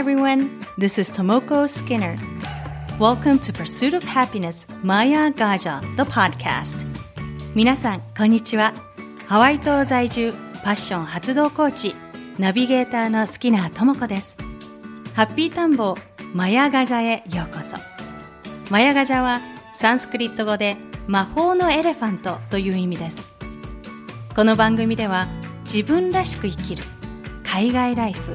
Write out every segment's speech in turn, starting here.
everyone. This is Tomoko Skinner. Welcome to Pursuit of Happiness Maya Gaja, the podcast. 皆さん、こんにちは。ハワイ島在住、パッション発動コーチ、ナビゲーターのスキナーともこです。ハッピータンボマヤガジャへようこそ。マヤガジャはサンスクリット語で魔法のエレファントという意味です。この番組では自分らしく生きる海外ライフ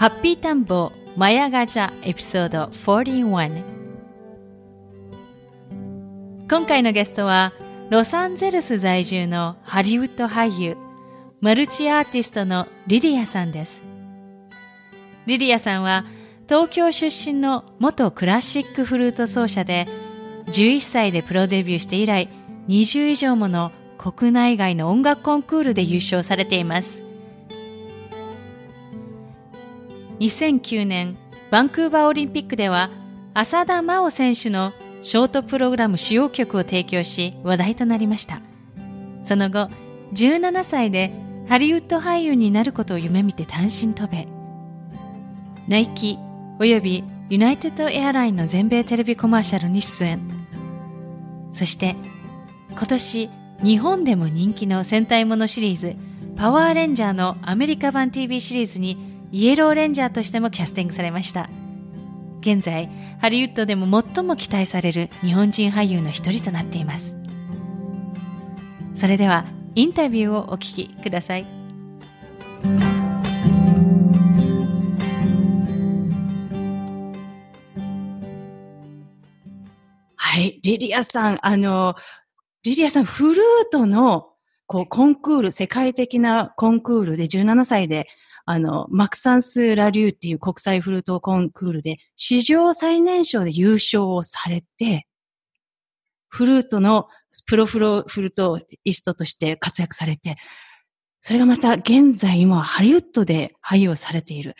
ハッピータンボマヤガジャエピソード41今回のゲストはロサンゼルス在住のハリウッド俳優マルチアーティストのリリアさんです。リリアさんは東京出身の元クラシックフルート奏者で11歳でプロデビューして以来20以上もの国内外の音楽コンクールで優勝されています。2009年バンクーバーオリンピックでは浅田真央選手のショートプログラム使用曲を提供し話題となりました。その後17歳でハリウッド俳優になることを夢見て単身渡米。ナイキおよびユナイテッドエアラインの全米テレビコマーシャルに出演。そして今年日本でも人気の戦隊ものシリーズパワーレンジャーのアメリカ版 TV シリーズにイエローレンジャーとしてもキャスティングされました。現在、ハリウッドでも最も期待される日本人俳優の一人となっています。それでは、インタビューをお聞きください。はい、リリアさん、あの、リリアさん、フルートのこうコンクール、世界的なコンクールで17歳であの、マクサンス・ラリューっていう国際フルートコンクールで、史上最年少で優勝をされて、フルートのプロフロフルートイストとして活躍されて、それがまた現在今ハリウッドで俳優されている。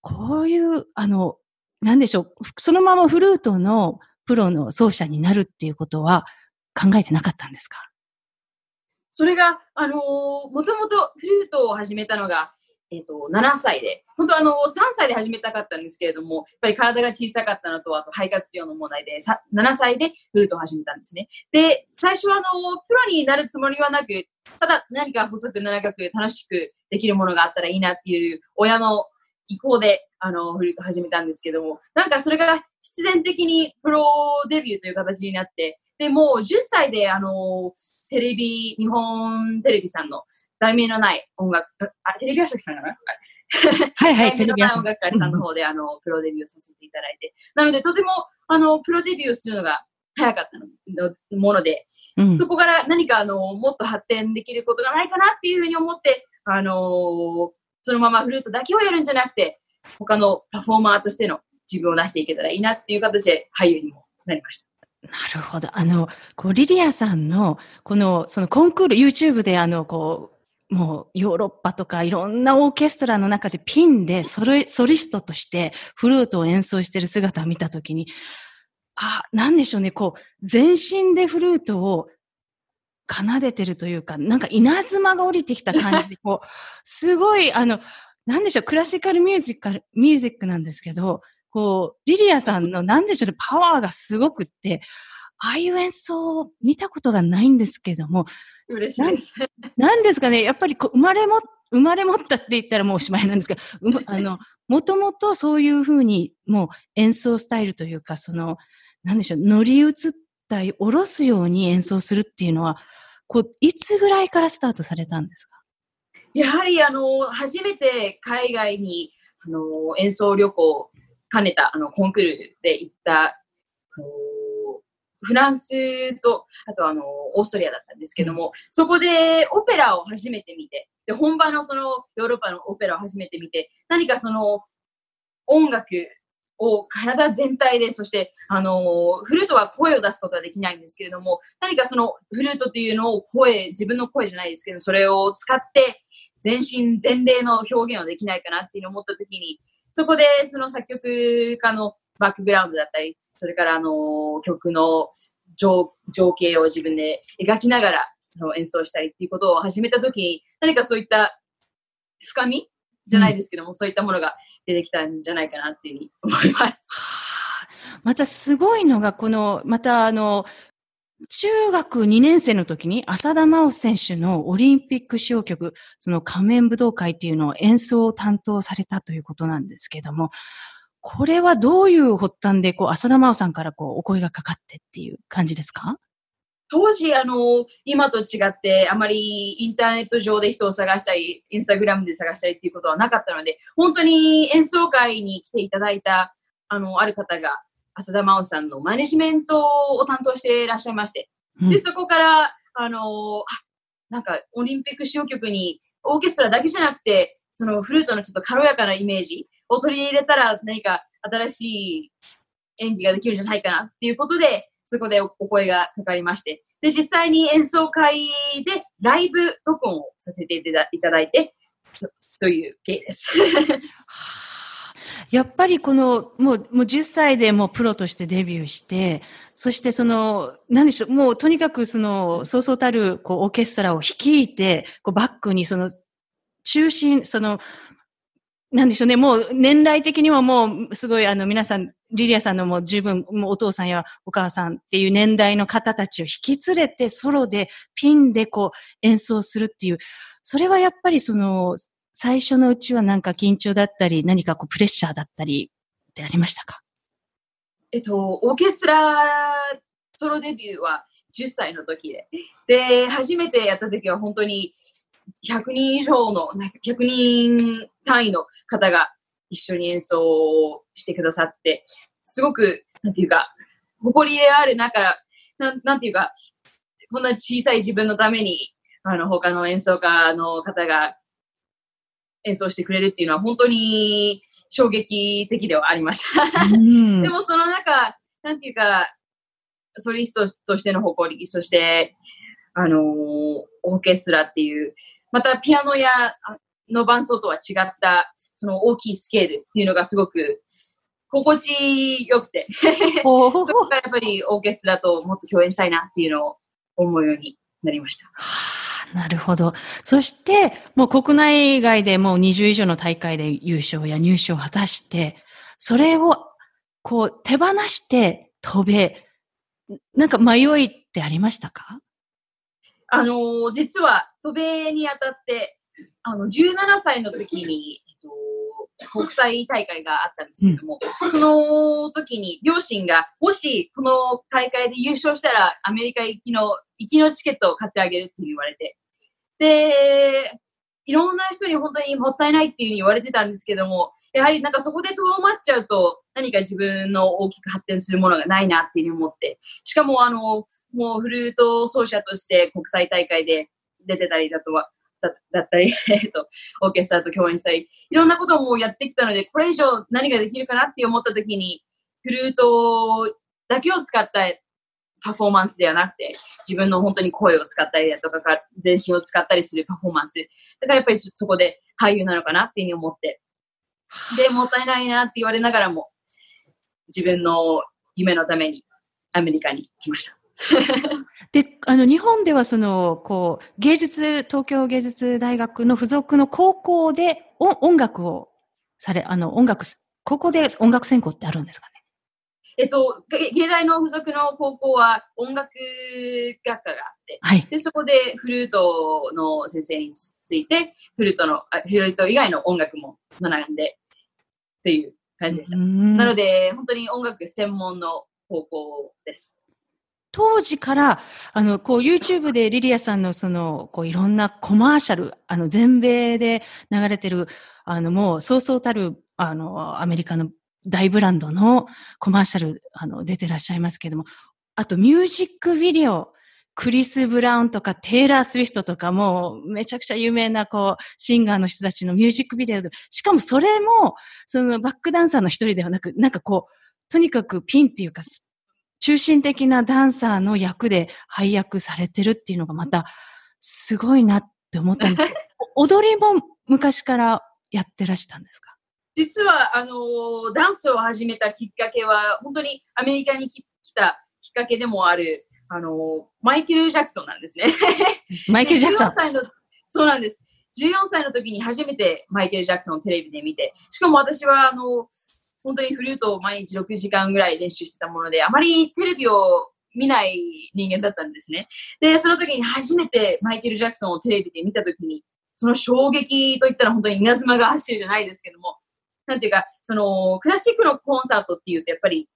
こういう、あの、なんでしょう、そのままフルートのプロの奏者になるっていうことは考えてなかったんですか？それが、あのー、もともとフルートを始めたのが、えっ、と、7歳で、本当あの、3歳で始めたかったんですけれども、やっぱり体が小さかったのと、あと肺活量の問題で、7歳でフルートを始めたんですね。で、最初はあの、プロになるつもりはなく、ただ何か細く長く楽しくできるものがあったらいいなっていう親の意向で、あの、フルート始めたんですけども、なんかそれが必然的にプロデビューという形になって、で、もう10歳で、あの、テレビ、日本テレビさんの題名のない音楽、あ、テレビ朝日さんかな？はいはい、テレビ朝日。音楽会さんの方で、あの、プロデビューさせていただいて。なので、とても、あの、プロデビューするのが早かったのもので、うん、そこから何か、あの、もっと発展できることがないかなっていうふうに思って、あのそのままフルートだけをやるんじゃなくて、他のパフォーマーとしての自分を出していけたらいいなっていう形で俳優にもなりました。なるほど。あの、こう、リリアさんの、この、そのコンクール、YouTube であの、こう、もうヨーロッパとかいろんなオーケストラの中でピンでソロソリストとしてフルートを演奏している姿を見たときに、あ、なんでしょうね、こう、全身でフルートを奏でてるというか、なんか稲妻が降りてきた感じで、こう、すごい、あの、なんでしょう、クラシカルミュージカル、ミュージックなんですけど、こう、リリアさんのなんでしょうね、パワーがすごくって、ああいう演奏を見たことがないんですけれども、嬉しいです。なんですかね、やっぱりこう生まれも、生まれ持ったって言ったらもうおしまいなんですけど、あの、もともとそういうふうにもう演奏スタイルというか、その、なんでしょう、乗り移ったり、下ろすように演奏するっていうのは、こう、いつぐらいからスタートされたんですか？やはり、あの、初めて海外に、あの、演奏旅行兼ねた、あの、コンクールで行ったフランスと、あとあの、オーストリアだったんですけども、そこでオペラを初めて見て、で、本場のそのヨーロッパのオペラを初めて見て、何かその音楽を体全体で、そして、あの、フルートは声を出すことはできないんですけれども、何かそのフルートっていうのを声、自分の声じゃないですけど、それを使って全身全霊の表現をできないかなっていうのを思った時に、そこでその作曲家のバックグラウンドだったり、それからあの曲の情情景を自分で描きながらその演奏したりっていうことを始めたときに、何かそういった深みじゃないですけども、うん、そういったものが出てきたんじゃないかなっていうふうに思います。またすごいのが、この、またあの、中学2年生の時に浅田真央選手のオリンピック使用曲、その仮面武道会っていうのを演奏を担当されたということなんですけども、これはどういう発端で、こう、浅田真央さんからこう、お声がかかってっていう感じですか？当時、あの、今と違って、あまりインターネット上で人を探したり、インスタグラムで探したりっていうことはなかったので、本当に演奏会に来ていただいた、あの、ある方が、浅田真央さんのマネジメントを担当していらっしゃいまして、うん、で、そこから、あの、なんか、オリンピック使用曲に、オーケストラだけじゃなくて、そのフルートのちょっと軽やかなイメージを取り入れたら何か新しい演技ができるんじゃないかなっていうことで、そこでお声がかかりまして、で、実際に演奏会でライブ録音をさせていただいて、という経緯です。やっぱりこの、もう、もう10歳でもうプロとしてデビューして、そしてその、何でしょう、もうとにかくその、そうそうたる、こう、オーケストラを率いて、こう、バックにその、中心、その、なんでしょうね、もう年代的にももうすごいあの皆さん、リリアさんのもう十分もうお父さんやお母さんっていう年代の方たちを引き連れてソロでピンでこう演奏するっていう、それはやっぱりその最初のうちはなんか緊張だったり何かこうプレッシャーだったりってありましたか？えっと、オーケストラソロデビューは10歳の時で。で、初めてやった時は本当に100人以上の、100人単位の方が一緒に演奏してくださって、すごく、なんていうか、誇りである中、なん、なんていうか、こんな小さい自分のために、あの、他の演奏家の方が演奏してくれるっていうのは本当に衝撃的ではありました。でもその中、なんていうか、ソリストとしての誇り、そして、あのー、オーケストラっていう、またピアノやの伴奏とは違った、その大きいスケールっていうのがすごく心地よくて そこからやっぱりオーケストラともっと共演したいなっていうのを思うようになりました。はあ、なるほど。そして、もう国内外でもう20以上の大会で優勝や入賞を果たして、それをこう手放して飛べ、なんか迷いってありましたか？あのー、実は渡米にあたって、あの、17歳の時に、えっと、国際大会があったんですけども、うん、その時に両親が、もしこの大会で優勝したらアメリカ行きの、行きのチケットを買ってあげるって言われて、で、いろんな人に本当にもったいないっていうふうに言われてたんですけども、やはりなんかそこでとどまっちゃうと、何か自分の大きく発展するものがないなっていうふうに思って、しかもあの、もうフルート奏者として国際大会で出てたりだとは、だだったり、えっと、オーケストラと共演したり、いろんなこともやってきたので、これ以上何ができるかなって思った時に、フルートだけを使ったパフォーマンスではなくて、自分の本当に声を使ったりだとか、全身を使ったりするパフォーマンス。だからやっぱりそこで俳優なのかなっていうふうに思って、で、もったいないなって言われながらも、自分の夢のためにアメリカに来ました。で、あの、日本ではその、こう、芸術、東京芸術大学の付属の高校で音楽をされ、あの、音楽、高校で音楽専攻ってあるんですかね？えっと、芸大の付属の高校は音楽学科がはい、でそこでフルートの先生について、フルートの、フルート以外の音楽も学んでっていう感じでした。なので、本当に音楽専門の高校です。当時から、あの、こう、YouTube でリリアさんのその、こう、いろんなコマーシャル、あの、全米で流れてる、あの、もう、そうそうたる、あの、アメリカの大ブランドのコマーシャル、あの、出てらっしゃいますけども、あとミュージックビデオ、クリス・ブラウンとかテイラー・スウィフトとかもめちゃくちゃ有名なこうシンガーの人たちのミュージックビデオで、しかもそれもそのバックダンサーの一人ではなく、なんかこう、とにかくピンっていうか中心的なダンサーの役で配役されてるっていうのがまたすごいなって思ったんですけど、踊りも昔からやってらしたんですか？実は、あの、ダンスを始めたきっかけは、本当にアメリカに来たきっかけでもある、あの、マイケル・ジャクソンなんですね。マイケル・ジャクソン。歳の、そうなんです。14歳の時に初めてマイケル・ジャクソンをテレビで見て、しかも私は、あの、本当にフルートを毎日6時間ぐらい練習してたもので、あまりテレビを見ない人間だったんですね。で、その時に初めてマイケル・ジャクソンをテレビで見た時に、その衝撃といったら本当に稲妻が走るじゃないですけども、なんていうか、その、クラシックのコンサートっていうと、やっぱり、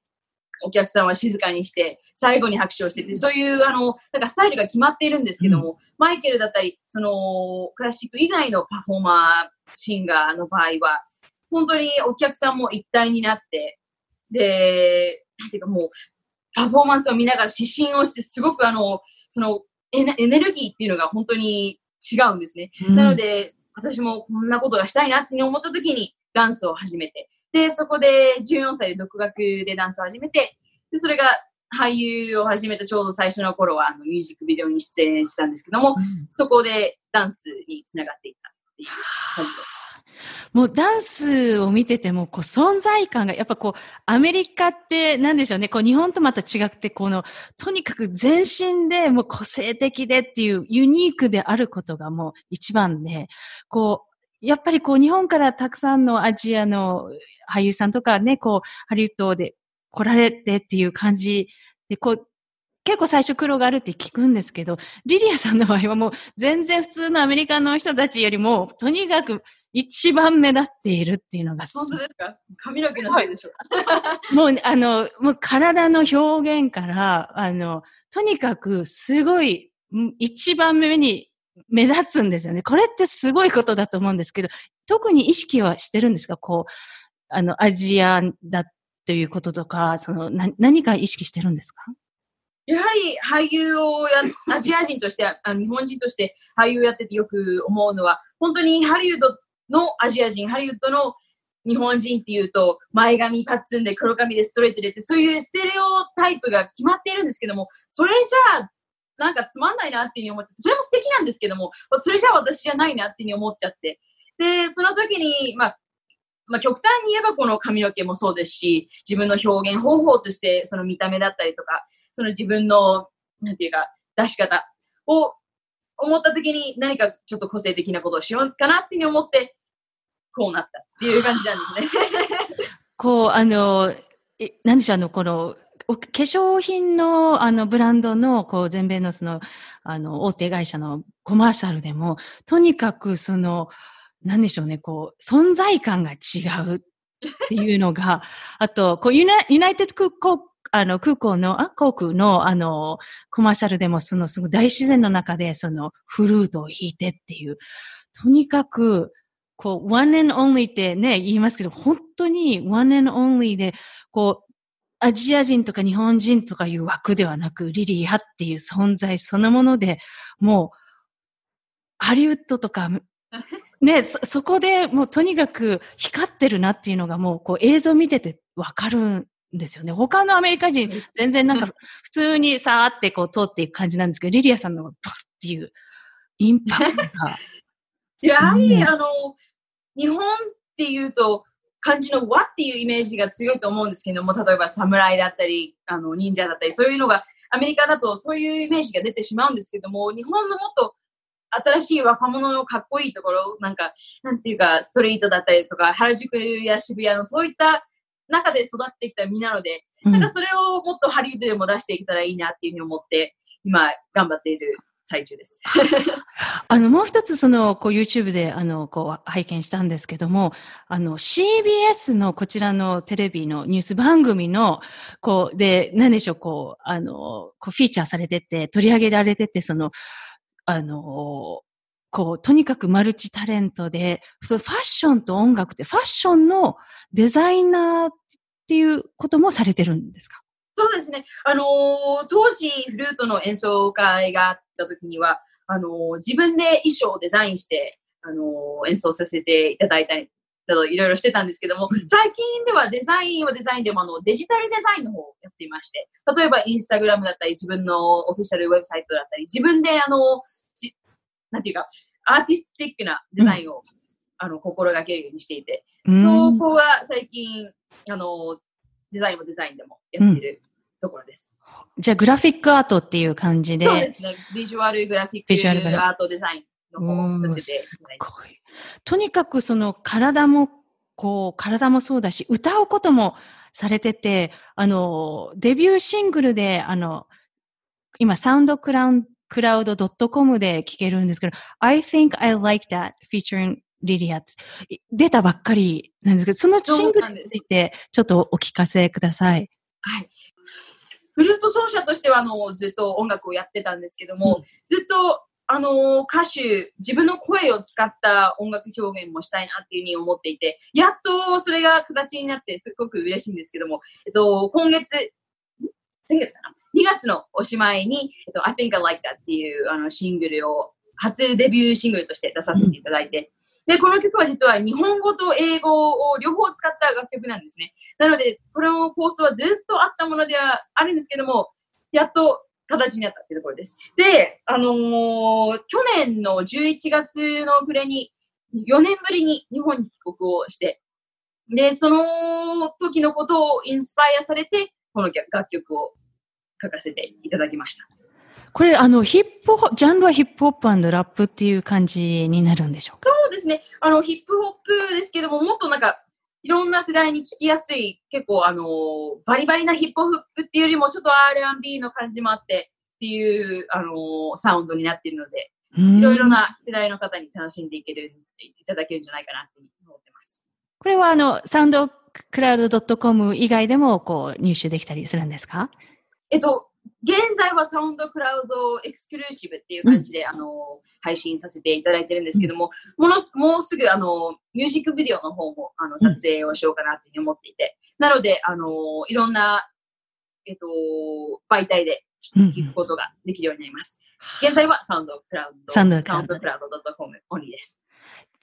お客さんは静かにして、最後に拍手をしてて、そういう、あの、なんかスタイルが決まっているんですけども、うん、マイケルだったり、その、クラシック以外のパフォーマー、シンガーの場合は、本当にお客さんも一体になって、で、なんていうかもう、パフォーマンスを見ながら指針をして、すごくあの、そのエネルギーっていうのが本当に違うんですね。うん、なので、私もこんなことがしたいなって思った時にダンスを始めて、で、そこで14歳で独学でダンスを始めて、で、それが俳優を始めたちょうど最初の頃はあのミュージックビデオに出演したんですけども、うん、そこでダンスにつながっていったっていう感じです。もうダンスを見てても、こう存在感が、やっぱこう、アメリカってなんでしょうね、こう日本とまた違って、この、とにかく全身でもう個性的でっていうユニークであることがもう一番で、こう、やっぱりこう日本からたくさんのアジアの俳優さんとかね、こう、ハリウッドで来られてっていう感じで、こう、結構最初苦労があるって聞くんですけど、リリアさんの場合はもう全然普通のアメリカの人たちよりも、とにかく一番目立っているっていうのが本当ですか？髪の毛のせいでしょうもう、あの、もう体の表現から、あの、とにかくすごい、一番目に目立つんですよね。これってすごいことだと思うんですけど、特に意識はしてるんですか？こう、あの、アジアだっていうこととか、その、な何か意識してるんですか？やはり俳優をや、アジア人として、あ日本人として俳優をやっててよく思うのは、本当にハリウッドのアジア人、ハリウッドの日本人っていうと、前髪パッツンで黒髪でストレートでって、そういうステレオタイプが決まっているんですけども、それじゃあ、なんかつまんないなっていうふうに思っちゃって、それも素敵なんですけども、それじゃあ私じゃないなっていうふうに思っちゃって。で、その時に、まあ、まあ、極端に言えばこの髪の毛もそうですし、自分の表現方法としてその見た目だったりとか、その自分の、なんていうか、出し方を思った時に何かちょっと個性的なことをしようかなっていうふうに思って、こうなったっていう感じなんですね。こう、あの、え、何でしょう、あの、この、化粧品のあのブランドのこう全米のそのあの大手会社のコマーシャルでもとにかくその何でしょうねこう存在感が違うっていうのが あとこうユナユナイテッド空港あの空港のあ航空のあのコマーシャルでもそのすごい大自然の中でそのフルートを弾いてっていう。とにかくこう、one and only ってね、言いますけど、本当に one and only で、こう、アジア人とか日本人とかいう枠ではなく、リリーハっていう存在そのもので、もう、ハリウッドとか、ね、そ、そこでもうとにかく光ってるなっていうのがもう、こう映像見ててわかるんですよね。他のアメリカ人、全然なんか普通にさーってこう通っていく感じなんですけど、リリアさんのバッっていうインパクトが。やはり、うん、あの、日本っていうと、漢字の和っていうイメージが強いと思うんですけども、例えば侍だったり、あの忍者だったり、そういうのがアメリカだとそういうイメージが出てしまうんですけども、日本のもっと新しい若者のかっこいいところ、なんか、なんていうか、ストリートだったりとか、原宿や渋谷のそういった中で育ってきた身なので、うん、なんかそれをもっとハリウッドでも出していけたらいいなっていうふうに思って、今頑張っている最中です。あの、もう一つ、その、こう、YouTube で、あの、こう、拝見したんですけども、あの、CBS のこちらのテレビのニュース番組の、こう、で、何でしょう、こう、あの、こう、フィーチャーされてて、取り上げられてて、その、あの、こう、とにかくマルチタレントで、そのファッションと音楽って、ファッションのデザイナーっていうこともされてるんですか？そうですね。あのー、当時、フルートの演奏会があった時には、あのー、自分で衣装をデザインして、あのー、演奏させていただいたり、いろいろしてたんですけども、最近ではデザインはデザインでもあのデジタルデザインの方をやっていまして、例えばインスタグラムだったり、自分のオフィシャルウェブサイトだったり、自分であの、なんていうか、アーティスティックなデザインを、うん、あの心がけるようにしていて、そこが最近、あの、デザインもデザインでもやってるところです。じゃあ、グラフィックアートっていう感じで。そうですね。ビジュアルグラフィックアートデザインの方をさせてすごい。とにかくその体も、こう、体もそうだし、歌うこともされてて、あの、デビューシングルで、あの、今、サウンドクラウンクラウド .com で聞けるんですけど、I think I like that featuring リリアツ。出たばっかりなんですけど、そのシングルについてちょっとお聞かせください。はい。フルート奏者としてはあのずっと音楽をやってたんですけども、うん、ずっとあの歌手、自分の声を使った音楽表現もしたいなっていうふうに思っていて、やっとそれが形になってすっごく嬉しいんですけども、えっと、今月、先月かな ?2 月のおしまいに、えっと、I think I like that っていうあのシングルを初デビューシングルとして出させていただいて、で、この曲は実は日本語と英語を両方使った楽曲なんですね。なので、このコースはずっとあったものではあるんですけども、やっと形になったっていうところです。で、あのー、去年の11月の暮れに、4年ぶりに日本に帰国をして、で、その時のことをインスパイアされて、この楽曲を書かせていただきました。これ、あの、ヒップホジャンルはヒップホップラップっていう感じになるんでしょうか？そうですね。あの、ヒップホップですけども、もっとなんか、いろんな世代に聞きやすい、結構あの、バリバリなヒップホップっていうよりも、ちょっと R&B の感じもあって、っていう、あの、サウンドになっているので、いろいろな世代の方に楽しんでいける、いただけるんじゃないかなと思ってます。これはあの、サウンドクラウド .com 以外でもこう入手できたりするんですか？えっと、現在はサウンドクラウドエクスクルーシブっていう感じで、うん、あの配信させていただいてるんですけども、ものもうすぐあのミュージックビデオの方もあの撮影をしようかなというふうに思っていて、なのであのいろんな、えっと、媒体で聞くことができるようになります。現在はサウンドクラウド、サウンドクラウド .com オンリーです。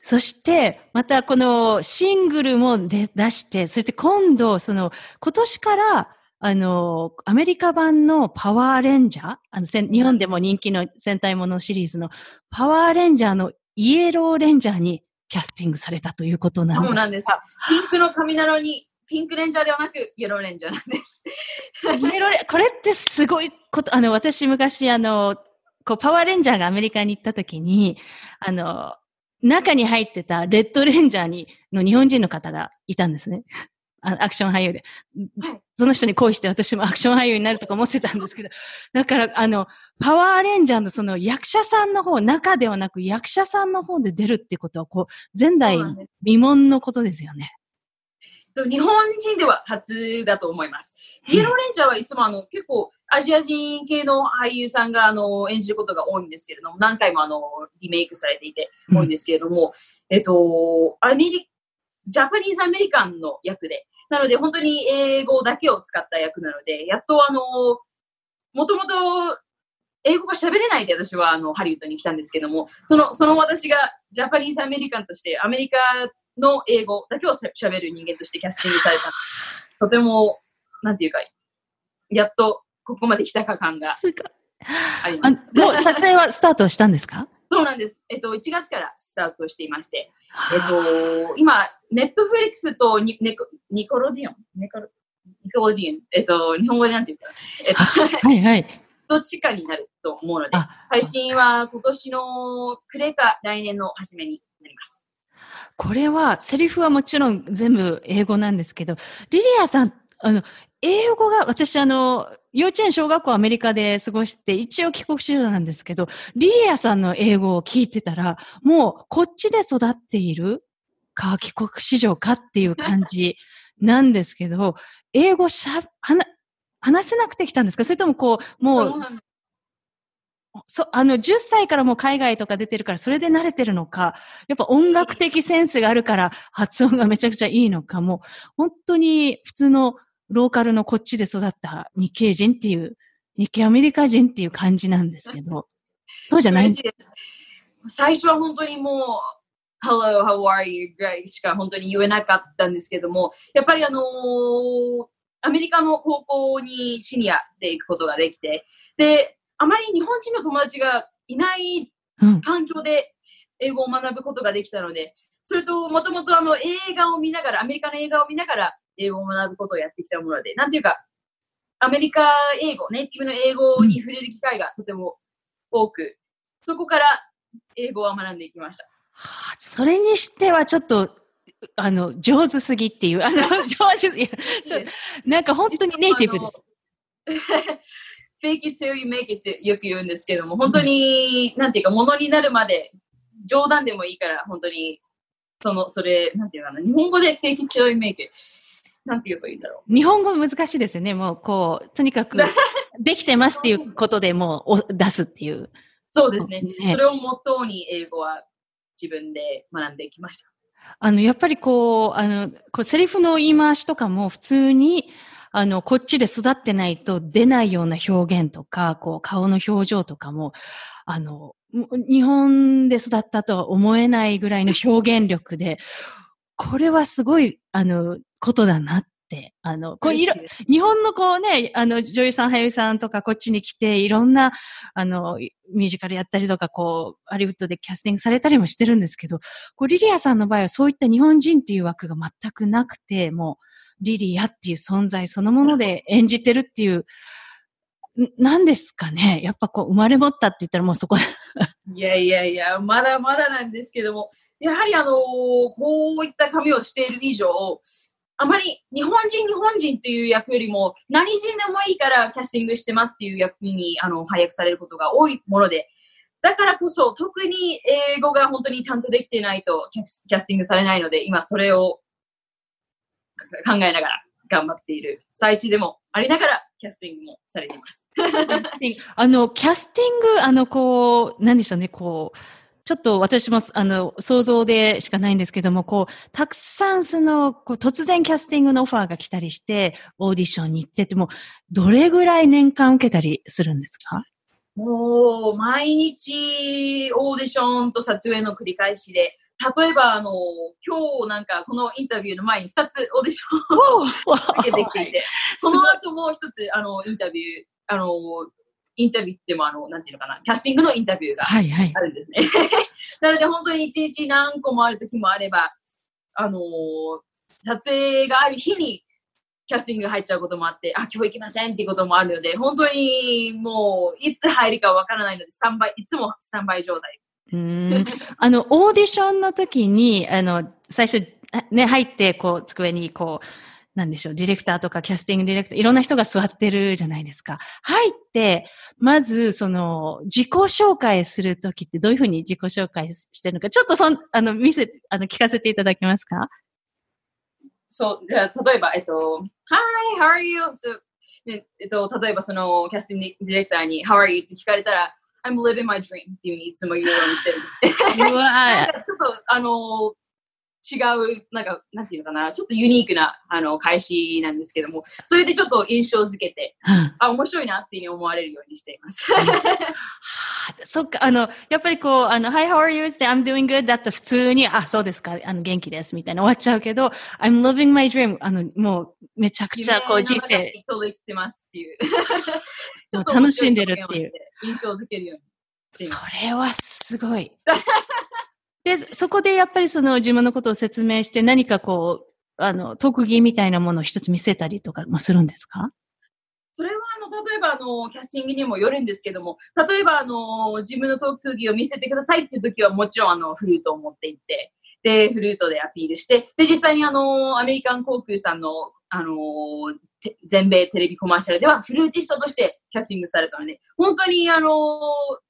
そして、またこのシングルも出して、そして今度、その、今年からあの、アメリカ版のパワーレンジャー、あの、日本でも人気の戦隊ものシリーズのパワーレンジャーのイエローレンジャーにキャスティングされたということなんです。そうなんです。ピンクの髪なのに、ピンクレンジャーではなく、イエローレンジャーなんです。イエローレこれってすごいこと、あの、私昔、あの、こう、パワーレンジャーがアメリカに行った時に、あの、中に入ってたレッドレンジャーに、の日本人の方がいたんですね。アクション俳優で。その人に恋して私も アクション俳優になるとか思ってたんですけど、だから、あの、パワーレンジャーのその役者さんの方、中ではなく役者さんの方で出るってことは、こう、前代未聞のことですよね。日本人では初だと思います。イエローレンジャーはいつもあの結構アジア人系の俳優さんがあの演じることが多いんですけれども、何回もあのリメイクされていて多いんですけれども、うん、えっと、アメリジャパニーズアメリカンの役で、なので本当に英語だけを使った役なので、やっとあの、もともと英語が喋れないで私はあのハリウッドに来たんですけども、その、その私がジャパニーズアメリカンとしてアメリカの英語だけを喋る人間としてキャスティングされた。とても、なんていうか、やっとここまで来たか感があります。もう撮影はスタートしたんですか？そうなんです。えっと、1月からスタートしていまして、えっと、今、ネットフリックスとニニコニコロディオン？ニコロニコロディオン？えっと、日本語でなんて言うか、えっと、はいはい。どっちかになると思うので、配信は今年の暮れか来年の初めになります。これは、セリフはもちろん全部英語なんですけど、リリアさん、あの、英語が、私あの、幼稚園、小学校アメリカで過ごして、一応帰国子女なんですけど、リリアさんの英語を聞いてたら、もうこっちで育っているか、帰国子女かっていう感じ なんですけど、英語しゃ、話せなくてきたんですか？それともこう、もう、そ、あの、10歳からもう海外とか出てるから、それで慣れてるのか、やっぱ音楽的センスがあるから発音がめちゃくちゃいいのか、も。う、本当に普通のローカルのこっちで育った日系人っていう、日系アメリカ人っていう感じなんですけど、そうじゃない。最初は本当にもう、Hello, how are you? ぐらいしか本当に言えなかったんですけども、やっぱりあのー、アメリカの高校にシニアで行くことができて、で、あまり日本人の友達がいない環境で英語を学ぶことができたので、それと、もともとあの映画を見ながら、アメリカの映画を見ながら英語を学ぶことをやってきたもので、なんていうか、アメリカ英語、ネイティブの英語に触れる機会がとても多く、そこから英語を学んでいきました。はあ、それにしてはちょっと、あの、上手すぎっていう、あの、上手、いや、なんか本当にネイティブです。fake it till you make it ってよく言うんですけども、本当に、なんていうか、ものになるまで、冗談でもいいから、本当に、その、それ、なんていうかな、日本語で fake it till you make it。なんて言えばいいんだろう。日本語難しいですよね。もう、こう、とにかく、できてますっていうことでもう出すっていう。そうですね。ねそれをもとに英語は自分で学んできました。あの、やっぱりこう、あの、こうセリフの言い回しとかも普通に、あの、こっちで育ってないと出ないような表現とか、こう、顔の表情とかも、あの、日本で育ったとは思えないぐらいの表現力で、これはすごい、あの、ことだなっ、あの、こういろ、日本のこうね、あの、女優さん、俳優さんとかこっちに来て、いろんな、あの、ミュージカルやったりとか、こう、ハリウッドでキャスティングされたりもしてるんですけど、こう、リリアさんの場合はそういった日本人っていう枠が全くなくて、もう、リリアっていう存在そのもので演じてるっていう、何ですかね。やっぱこう、生まれ持ったって言ったらもうそこいやいやいや、まだまだなんですけども、やはりあのこういった髪をしている以上、あまり日本人、日本人っていう役よりも、何人でもいいからキャスティングしてますっていう役にあの配役されることが多いもので、だからこそ特に英語が本当にちゃんとできてないとキャスティングされないので、今それを考えながら頑張っている最中でもありながらキャスティングもされてます。あの、キャスティング、あの、こう、何でしょうね、こう、ちょっと私も、あの、想像でしかないんですけども、こう、たくさんその、こう、突然キャスティングのオファーが来たりして、オーディションに行ってても、どれぐらい年間受けたりするんですか？もう、毎日オーディションと撮影の繰り返しで、例えば、あの、今日なんかこのインタビューの前に2つオーディション を受けてきて。いて、その後もう一つ、あの、インタビュー、あの、インタビューでもあの、なんていうのかな、キャスティングのインタビューがあるんですね。はいはい、なので本当に一日何個もある時もあれば、あのー、撮影がある日にキャスティングが入っちゃうこともあって、あ、今日行けませんっていうこともあるので、本当にもう、いつ入るかわからないので、スタンバイ、いつもスタンバイ状態。うんあの、オーディションの時に、あの、最初、ね、入って、こう、机に、こう、なんでしょう、ディレクターとかキャスティングディレクター、いろんな人が座ってるじゃないですか。入って、まず、その、自己紹介するときってどういうふうに自己紹介してるのか、ちょっとそん、あの、見せ、あの、聞かせていただけますか？そう、じゃあ、例えば、えっと、Hi, how are you? So, ね、えっと、例えばその、キャスティングディレクターに、How are you? って聞かれたら、I'm living my dream っていうふうにいつも言うようにしてるんですね。うわちょっと、あの、違う、なんか、なんていうのかな、ちょっとユニークな、あの、開始なんですけども、それでちょっと印象づけて、うん、あ、面白いなっていうふうに思われるようにしています。そっか、あの、やっぱりこう、あの、Hi, how are you? って I'm doing good だったら普通に、あ、そうですか、あの、元気です、みたいな終わっちゃうけど、I'm living my dream. あの、もう、めちゃくちゃ、こう、人生。届いてますっていう。もう楽しんでるっていう。印象づけるように。それはすごい。で、そこでやっぱりその自分のことを説明して何かこう、あの、特技みたいなものを一つ見せたりとかもするんですか？それはあの、例えばあの、キャスティングにもよるんですけども、例えばあの、自分の特技を見せてくださいっていう時はもちろんあの、フルートを持って行って、で、フルートでアピールして、で、実際にあの、アメリカン航空さんの、あの、全米テレビコマーシャルではフルーティストとしてキャスティングされたので、本当にあの、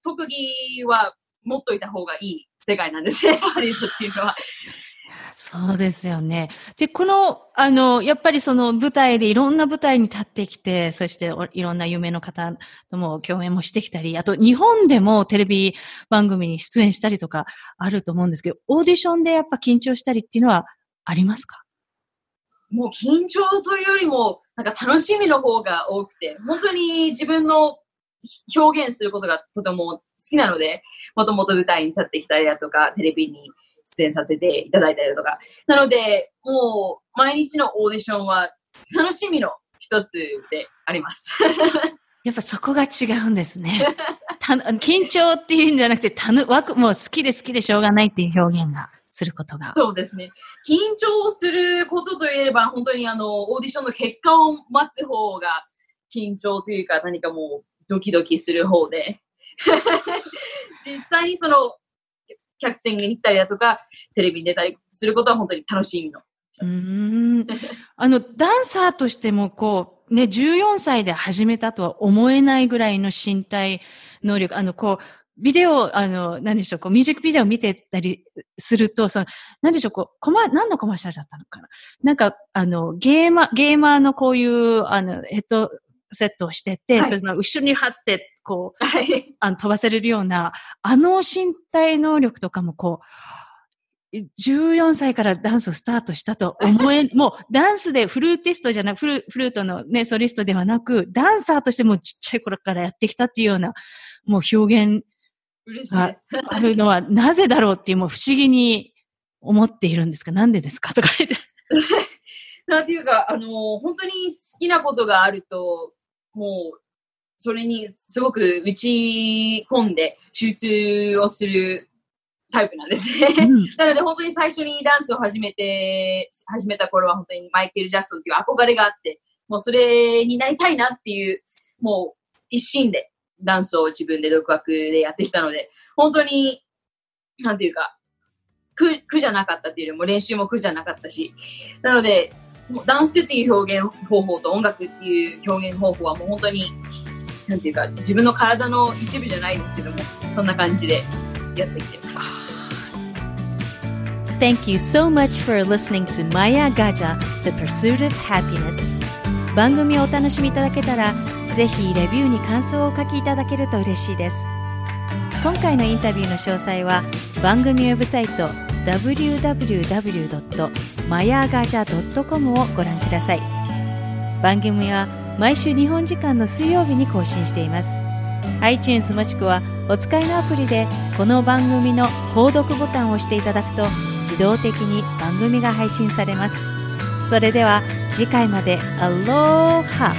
特技は持っといた方がいい世界なんですね、ハリウッドっていうのは。そうですよね。で、この、あの、やっぱりその舞台でいろんな舞台に立ってきて、そしていろんな有名の方とも共演もしてきたり、あと日本でもテレビ番組に出演したりとかあると思うんですけど、オーディションでやっぱ緊張したりっていうのはありますか？もう緊張というよりも、なんか楽しみの方が多くて、本当に自分の表現することがとても好きなので、もともと舞台に立ってきたりだとか、テレビに出演させていただいたりとか。なので、もう毎日のオーディションは楽しみの一つであります。やっぱそこが違うんですね。緊張っていうんじゃなくて、たぬ、わく、もう好きで好きでしょうがないっていう表現がすることが。そうですね。緊張することといえば、本当にあの、オーディションの結果を待つ方が緊張というか、何かもうドキドキする方で。実際にその、客席に行ったりだとか、テレビに出たりすることは本当に楽しみのうん。あの、ダンサーとしても、こう、ね、14歳で始めたとは思えないぐらいの身体能力、あの、こう、ビデオ、あの、何でしょう、こう、ミュージックビデオ見てたりすると、その、何でしょう、こう、コマ、何のコマーシャルだったのかな。なんか、あの、ゲーマー、ゲーマーのこういう、あの、ヘッドセットをしてて、はい、その後ろに貼って、こう、はい、あの飛ばせれるような、あの身体能力とかもこう、14歳からダンスをスタートしたと思え、もうダンスでフルーティストじゃなく、フルフルートのね、ソリストではなく、ダンサーとしてもちっちゃい頃からやってきたっていうような、もう表現があるのはなぜだろうっていうもう不思議に思っているんですか？なんでですか？とか言って。なんていうか、あの、本当に好きなことがあると、もう、それにすごく打ち込んで集中をするタイプなんですね。うん、なので本当に最初にダンスを始めて、始めた頃は本当にマイケル・ジャクソンっていう憧れがあって、もうそれになりたいなっていう、もう一心でダンスを自分で独学でやってきたので、本当に、なんていうか、苦、苦じゃなかったっていうよりも練習も苦じゃなかったし、なので、ダンスっていう表現方法と音楽っていう表現方法はもう本当に、なんていうか、自分の体の一部じゃないですけども、そんな感じでやってきてます。Thank you so much for listening to Maya Gaja, The Pursuit of Happiness. 番組をお楽しみいただけたら、ぜひレビューに感想をお書きいただけると嬉しいです。今回のインタビューの詳細は番組ウェブサイト www. マヤガジャ .com をご覧ください。番組は毎週日本時間の水曜日に更新しています。iTunes もしくはお使いのアプリでこの番組の購読ボタンを押していただくと自動的に番組が配信されます。それでは次回までアローハ